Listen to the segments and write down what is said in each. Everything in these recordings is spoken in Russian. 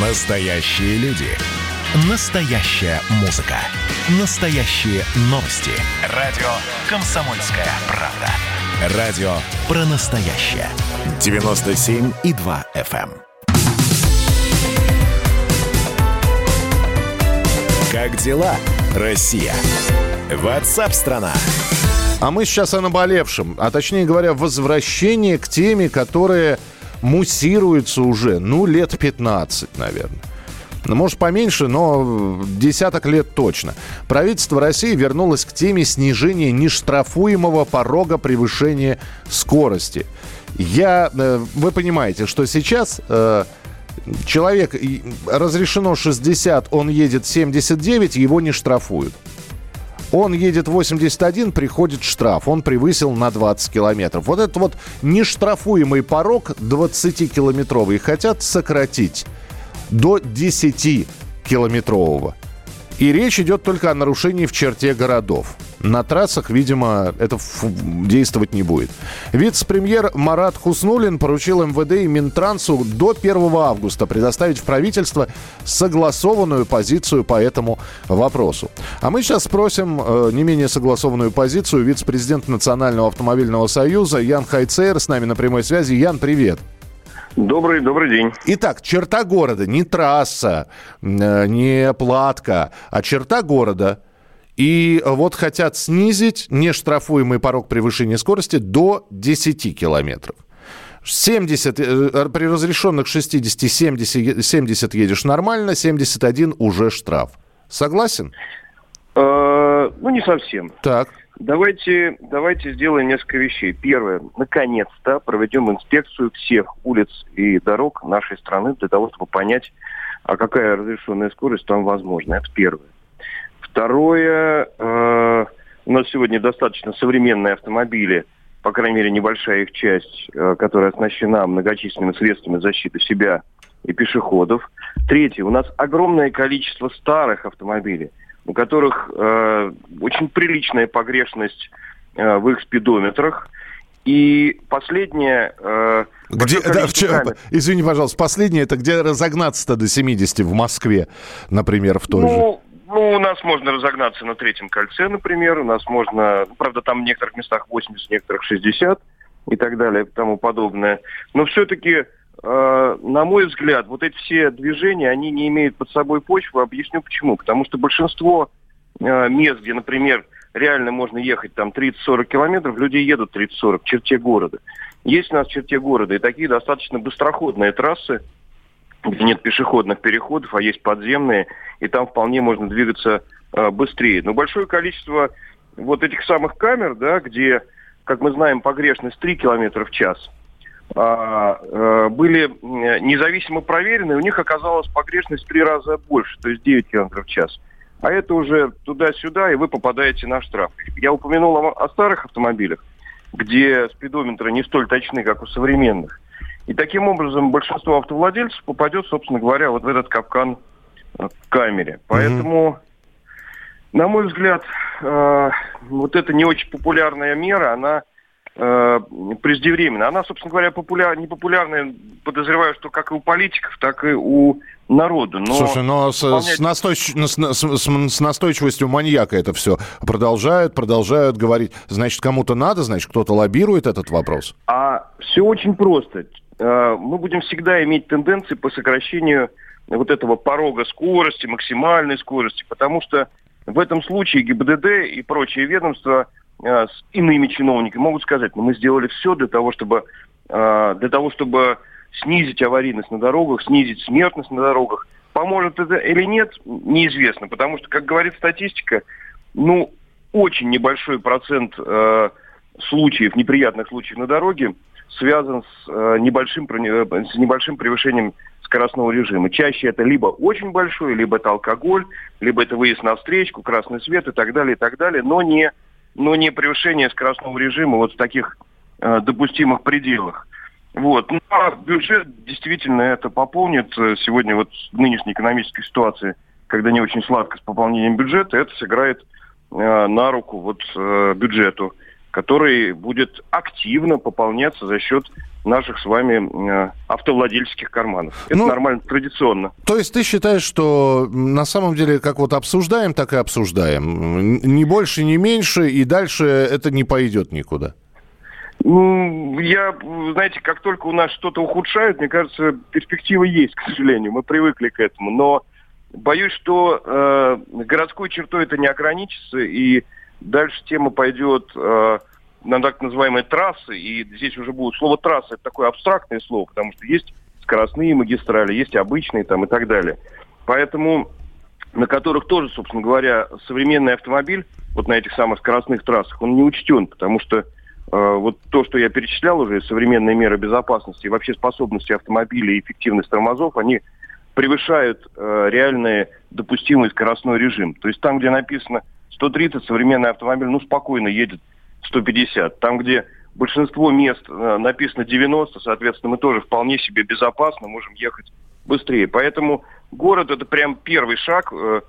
Настоящие люди. Настоящая музыка. Настоящие новости. Радио «Комсомольская правда». Радио про настоящее. 97,2 FM. эм. Как дела, Россия? Ватсап-страна! А мы сейчас о наболевшем, а точнее говоря, возвращение к теме, которая муссируется уже, ну, лет 15, наверное. Ну, Может, поменьше, но десяток лет точно. Правительство России вернулось к теме снижения нештрафуемого порога превышения скорости. Я, э, вы понимаете, что сейчас э, человек разрешено 60, он едет 79, его не штрафуют. Он едет 81, приходит штраф. Он превысил на 20 километров. Вот этот вот нештрафуемый порог 20-километровый хотят сократить до 10-километрового. И речь идет только о нарушении в черте городов. На трассах, видимо, это действовать не будет. Вице-премьер Марат Хуснулин поручил МВД и Минтрансу до 1 августа предоставить в правительство согласованную позицию по этому вопросу. А мы сейчас спросим э, не менее согласованную позицию вице-президента Национального автомобильного союза Ян Хайцер с нами на прямой связи. Ян, привет. Добрый, добрый день. Итак, черта города, не трасса, э, не платка, а черта города. И вот хотят снизить нештрафуемый порог превышения скорости до 10 километров. 70, э, при разрешенных 60, 70, 70 едешь нормально, 71 уже штраф. Согласен? Э, ну, не совсем. Так. Давайте, давайте сделаем несколько вещей. Первое. Наконец-то проведем инспекцию всех улиц и дорог нашей страны для того, чтобы понять, а какая разрешенная скорость там возможна. Это первое. Второе. э, у нас сегодня достаточно современные автомобили, по крайней мере, небольшая их часть, э, которая оснащена многочисленными средствами защиты себя и пешеходов. Третье. У нас огромное количество старых автомобилей, у которых э, очень приличная погрешность э, в их спидометрах. И последнее... э, Где, да, вчера- камер. извини, пожалуйста, последнее, это где разогнаться-то до 70 в Москве, например, в той же? Ну, у нас можно разогнаться на третьем кольце, например. У нас можно, правда, там в некоторых местах 80, в некоторых 60 и так далее, и тому подобное. Но все-таки, э, на мой взгляд, вот эти все движения, они не имеют под собой почвы. Объясню почему. Потому что большинство э, мест, где, например, реально можно ехать там 30-40 километров, люди едут 30-40 в черте города. Есть у нас в черте города и такие достаточно быстроходные трассы, где нет пешеходных переходов, а есть подземные, и там вполне можно двигаться э, быстрее. Но большое количество вот этих самых камер, да, где, как мы знаем, погрешность 3 километра в час, а, э, были э, независимо проверены, у них оказалась погрешность в три раза больше, то есть 9 километров в час. А это уже туда-сюда, и вы попадаете на штраф. Я упомянул о, о старых автомобилях, где спидометры не столь точны, как у современных. И таким образом большинство автовладельцев попадет, собственно говоря, вот в этот капкан э, в камере. Поэтому, на мой взгляд, э, вот эта не очень популярная мера, она э, преждевременна. Она, собственно говоря, популяр, непопулярная, подозреваю, что как и у политиков, так и у народа. Но Слушай, но с, выполнять- с настойч- с- с- с настойчивостью маньяка это все продолжают, продолжают говорить. Значит, кому-то надо, значит, кто-то лоббирует этот вопрос. А все очень просто. Э, Мы будем всегда иметь тенденции по сокращению вот этого порога скорости, максимальной скорости, потому что в этом случае ГИБДД и прочие ведомства э, с иными чиновниками могут сказать, ну мы сделали все для того, чтобы э, для того, чтобы снизить аварийность на дорогах, снизить смертность на дорогах. Поможет это или нет, неизвестно, потому что, как говорит статистика, ну, очень небольшой процент э, случаев, неприятных случаев на дороге связан с, э, небольшим, э, с небольшим превышением скоростного режима. Чаще это либо очень большой, либо это алкоголь, либо это выезд на встречку, красный свет и так далее, и так далее, но не, но не превышение скоростного режима вот в таких э, допустимых пределах. Вот. Ну, а бюджет действительно это пополнит. Сегодня вот в нынешней экономической ситуации, когда не очень сладко с пополнением бюджета, это сыграет э, на руку вот э, бюджету который будет активно пополняться за счет наших с вами э, автовладельческих карманов. Это ну, нормально, традиционно. То есть ты считаешь, что на самом деле, как вот обсуждаем, так и обсуждаем. Ни больше, ни меньше, и дальше это не пойдет никуда? Я, знаете, как только у нас что-то ухудшают, мне кажется, перспектива есть, к сожалению. Мы привыкли к этому. Но боюсь, что э, городской чертой это не ограничится, и дальше тема пойдет э, на так называемые трассы, и здесь уже будет слово трасса, это такое абстрактное слово, потому что есть скоростные магистрали, есть обычные там и так далее. Поэтому на которых тоже, собственно говоря, современный автомобиль, вот на этих самых скоростных трассах, он не учтен, потому что Э, вот то, что я перечислял уже, современные меры безопасности и вообще способности автомобиля и эффективность тормозов, они превышают э, реальный допустимый скоростной режим. То есть там, где написано 130, современный автомобиль, ну, спокойно едет 150. Там, где большинство мест э, написано 90, соответственно, мы тоже вполне себе безопасно можем ехать быстрее. Поэтому город это прям первый шаг, э,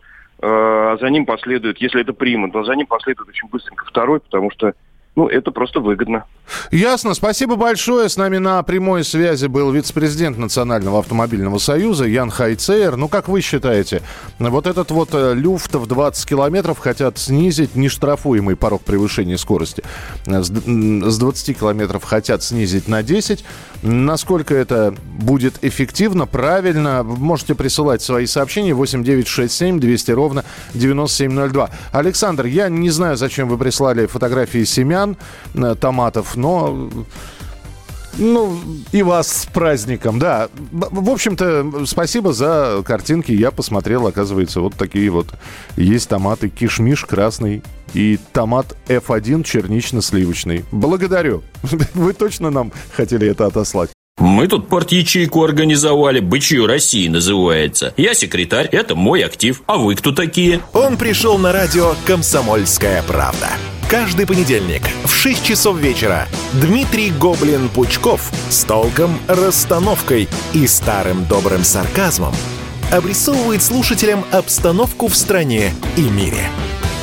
э, а за ним последует, если это примут, то за ним последует очень быстренько второй, потому что ну, это просто выгодно. Ясно. Спасибо большое. С нами на прямой связи был вице-президент Национального автомобильного союза Ян Хайцейер. Ну, как вы считаете, вот этот вот э, люфт в 20 километров хотят снизить нештрафуемый порог превышения скорости. С 20 километров хотят снизить на 10. Насколько это будет эффективно, правильно, можете присылать свои сообщения 8967 200 ровно 9702. Александр, я не знаю, зачем вы прислали фотографии семян, семян, э, томатов, но ну, и вас с праздником, да. В общем-то, спасибо за картинки. Я посмотрел, оказывается, вот такие вот есть томаты. Кишмиш красный и томат F1 чернично-сливочный. Благодарю. Вы точно нам хотели это отослать? Мы тут порт-ячейку организовали, «Бычью России» называется. Я секретарь, это мой актив. А вы кто такие? Он пришел на радио «Комсомольская правда». Каждый понедельник в 6 часов вечера Дмитрий Гоблин-Пучков с толком, расстановкой и старым добрым сарказмом обрисовывает слушателям обстановку в стране и мире –